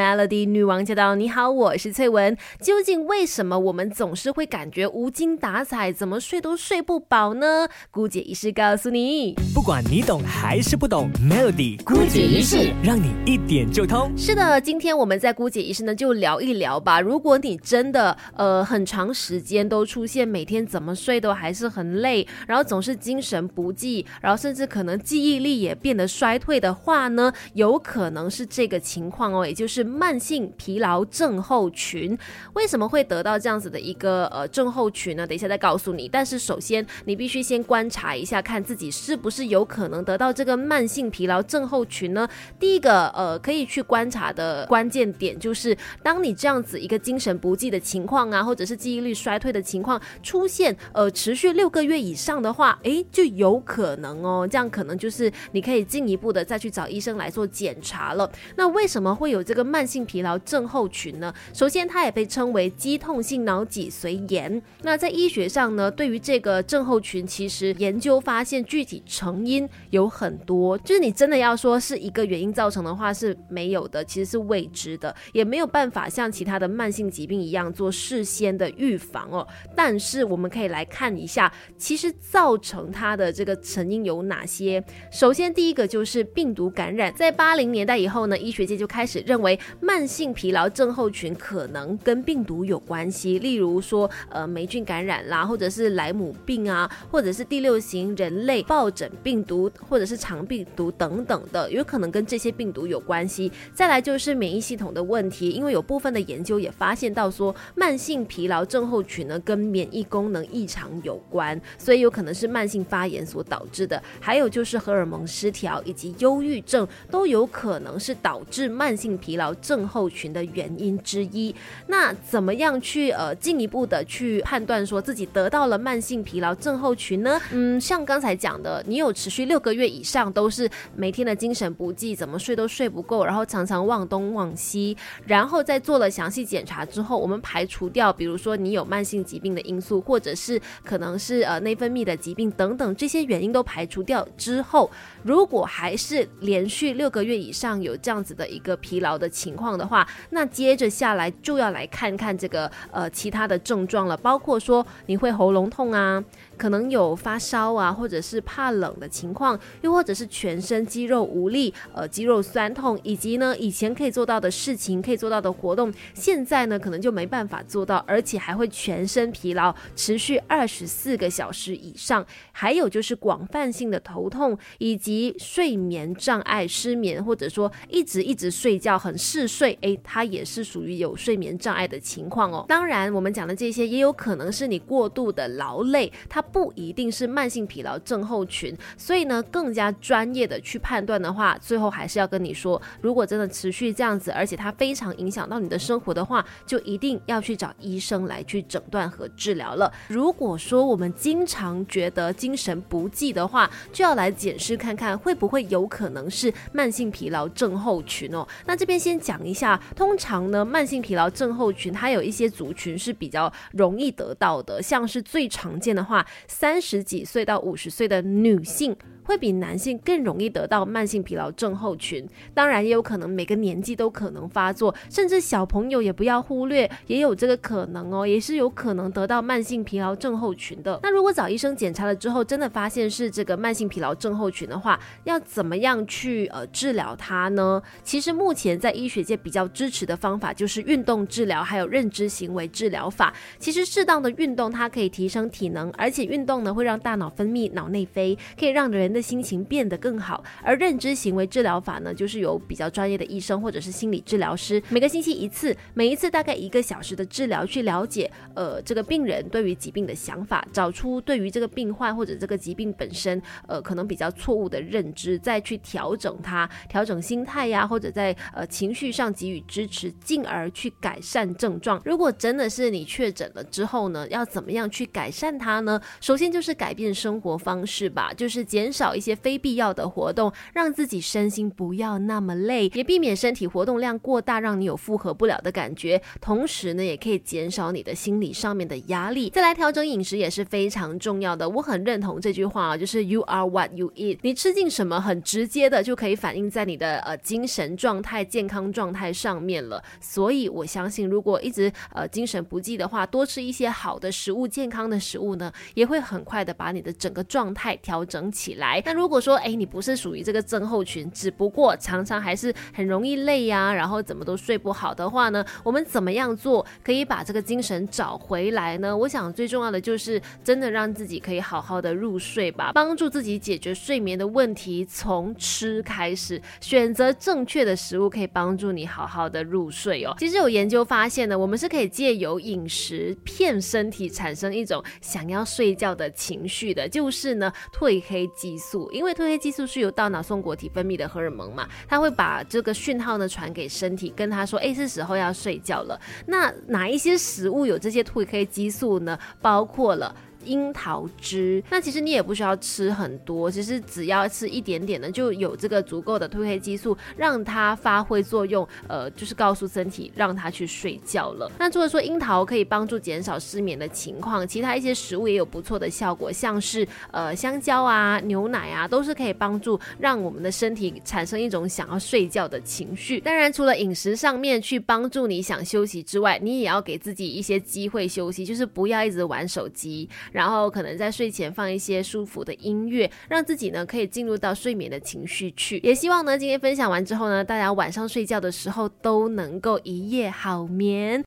Melody 女王驾到！你好，我是翠文。究竟为什么我们总是会感觉无精打采，怎么睡都睡不饱呢？姑姐一式告诉你。不管你懂还是不懂，Melody 姑姐一式让你一点就通。是的，今天我们在姑姐一式呢就聊一聊吧。如果你真的呃很长时间都出现每天怎么睡都还是很累，然后总是精神不济，然后甚至可能记忆力也变得衰退的话呢，有可能是这个情况哦，也就是慢性疲劳症候群。为什么会得到这样子的一个呃症候群呢？等一下再告诉你。但是首先你必须先观察一下，看自己是不是有可能得到这个慢性疲劳症候群呢？第一个呃可以去观察的关键点就是，当你这样子一个精神不济的情况啊，或者是记忆力衰退的情况出现呃持续六个月以上的话，诶，就有可能哦，这样可能就是你可以进一步的再去找医生来做检查了。那为什么会有这个慢慢性疲劳症候群呢？首先，它也被称为肌痛性脑脊髓炎。那在医学上呢，对于这个症候群，其实研究发现具体成因有很多，就是你真的要说是一个原因造成的话是没有的，其实是未知的，也没有办法像其他的慢性疾病一样做事先的预防哦。但是我们可以来看一下，其实造成它的这个成因有哪些。首先，第一个就是病毒感染，在八零年代以后呢，医学界就开始认为慢性疲劳症候群可能跟病毒有关系，例如说呃霉菌感染啦，或者是莱姆病啊，或者是第六型人类疱疹病毒，或者是肠病毒等等的，有可能跟这些病毒有关系。再来就是免疫系统的问题，因为有部分的研究也发现到说，慢性疲劳症候群呢跟免疫功能异常有关，所以有可能是慢性发炎所导致的。还有就是荷尔蒙失调以及忧郁症都有可能是导致慢性疲劳症候群的原因之一。那怎么样去呃进一步的去判断说自己得到了慢性疲劳症候群呢？嗯，像刚才讲的，你有持续六个月以上都是每天的精神不济，怎么睡都睡不够，然后常常忘东忘西，然后在做了详细检查之后，我们排除掉，比如说你有慢性疾病的因素，或者是可能是呃内分泌的疾病等等这些原因都排除掉之后，如果还是连续六个月以上有这样子的一个疲劳的情况的话，那接着下来就要来看看这个呃其他的症状了，包括说你会喉咙痛啊。可能有发烧啊，或者是怕冷的情况，又或者是全身肌肉无力，呃，肌肉酸痛，以及呢，以前可以做到的事情，可以做到的活动，现在呢，可能就没办法做到，而且还会全身疲劳，持续二十四个小时以上。还有就是广泛性的头痛，以及睡眠障碍、失眠，或者说一直一直睡觉很嗜睡，诶，它也是属于有睡眠障碍的情况哦。当然，我们讲的这些也有可能是你过度的劳累，它。不一定是慢性疲劳症候群，所以呢，更加专业的去判断的话，最后还是要跟你说，如果真的持续这样子，而且它非常影响到你的生活的话，就一定要去找医生来去诊断和治疗了。如果说我们经常觉得精神不济的话，就要来检视看看会不会有可能是慢性疲劳症候群哦。那这边先讲一下，通常呢，慢性疲劳症候群它有一些族群是比较容易得到的，像是最常见的话。三十几岁到五十岁的女性。会比男性更容易得到慢性疲劳症候群，当然也有可能每个年纪都可能发作，甚至小朋友也不要忽略，也有这个可能哦，也是有可能得到慢性疲劳症候群的。那如果找医生检查了之后，真的发现是这个慢性疲劳症候群的话，要怎么样去呃治疗它呢？其实目前在医学界比较支持的方法就是运动治疗，还有认知行为治疗法。其实适当的运动它可以提升体能，而且运动呢会让大脑分泌脑内啡，可以让人的心情变得更好，而认知行为治疗法呢，就是由比较专业的医生或者是心理治疗师，每个星期一次，每一次大概一个小时的治疗，去了解呃这个病人对于疾病的想法，找出对于这个病患或者这个疾病本身呃可能比较错误的认知，再去调整它，调整心态呀，或者在呃情绪上给予支持，进而去改善症状。如果真的是你确诊了之后呢，要怎么样去改善它呢？首先就是改变生活方式吧，就是减少。少一些非必要的活动，让自己身心不要那么累，也避免身体活动量过大，让你有负荷不了的感觉。同时呢，也可以减少你的心理上面的压力。再来调整饮食也是非常重要的。我很认同这句话啊，就是 You are what you eat。你吃进什么，很直接的就可以反映在你的呃精神状态、健康状态上面了。所以我相信，如果一直呃精神不济的话，多吃一些好的食物、健康的食物呢，也会很快的把你的整个状态调整起来。那如果说哎你不是属于这个症候群，只不过常常还是很容易累呀，然后怎么都睡不好的话呢，我们怎么样做可以把这个精神找回来呢？我想最重要的就是真的让自己可以好好的入睡吧，帮助自己解决睡眠的问题。从吃开始，选择正确的食物可以帮助你好好的入睡哦。其实有研究发现呢，我们是可以借由饮食骗身体产生一种想要睡觉的情绪的，就是呢褪黑激素。因为褪黑激素是由大脑松果体分泌的荷尔蒙嘛，它会把这个讯号呢传给身体，跟他说，哎，是时候要睡觉了。那哪一些食物有这些褪黑激素呢？包括了。樱桃汁，那其实你也不需要吃很多，其实只要吃一点点的，就有这个足够的褪黑激素，让它发挥作用，呃，就是告诉身体让它去睡觉了。那除了说樱桃可以帮助减少失眠的情况，其他一些食物也有不错的效果，像是呃香蕉啊、牛奶啊，都是可以帮助让我们的身体产生一种想要睡觉的情绪。当然，除了饮食上面去帮助你想休息之外，你也要给自己一些机会休息，就是不要一直玩手机。然后可能在睡前放一些舒服的音乐，让自己呢可以进入到睡眠的情绪去。也希望呢今天分享完之后呢，大家晚上睡觉的时候都能够一夜好眠。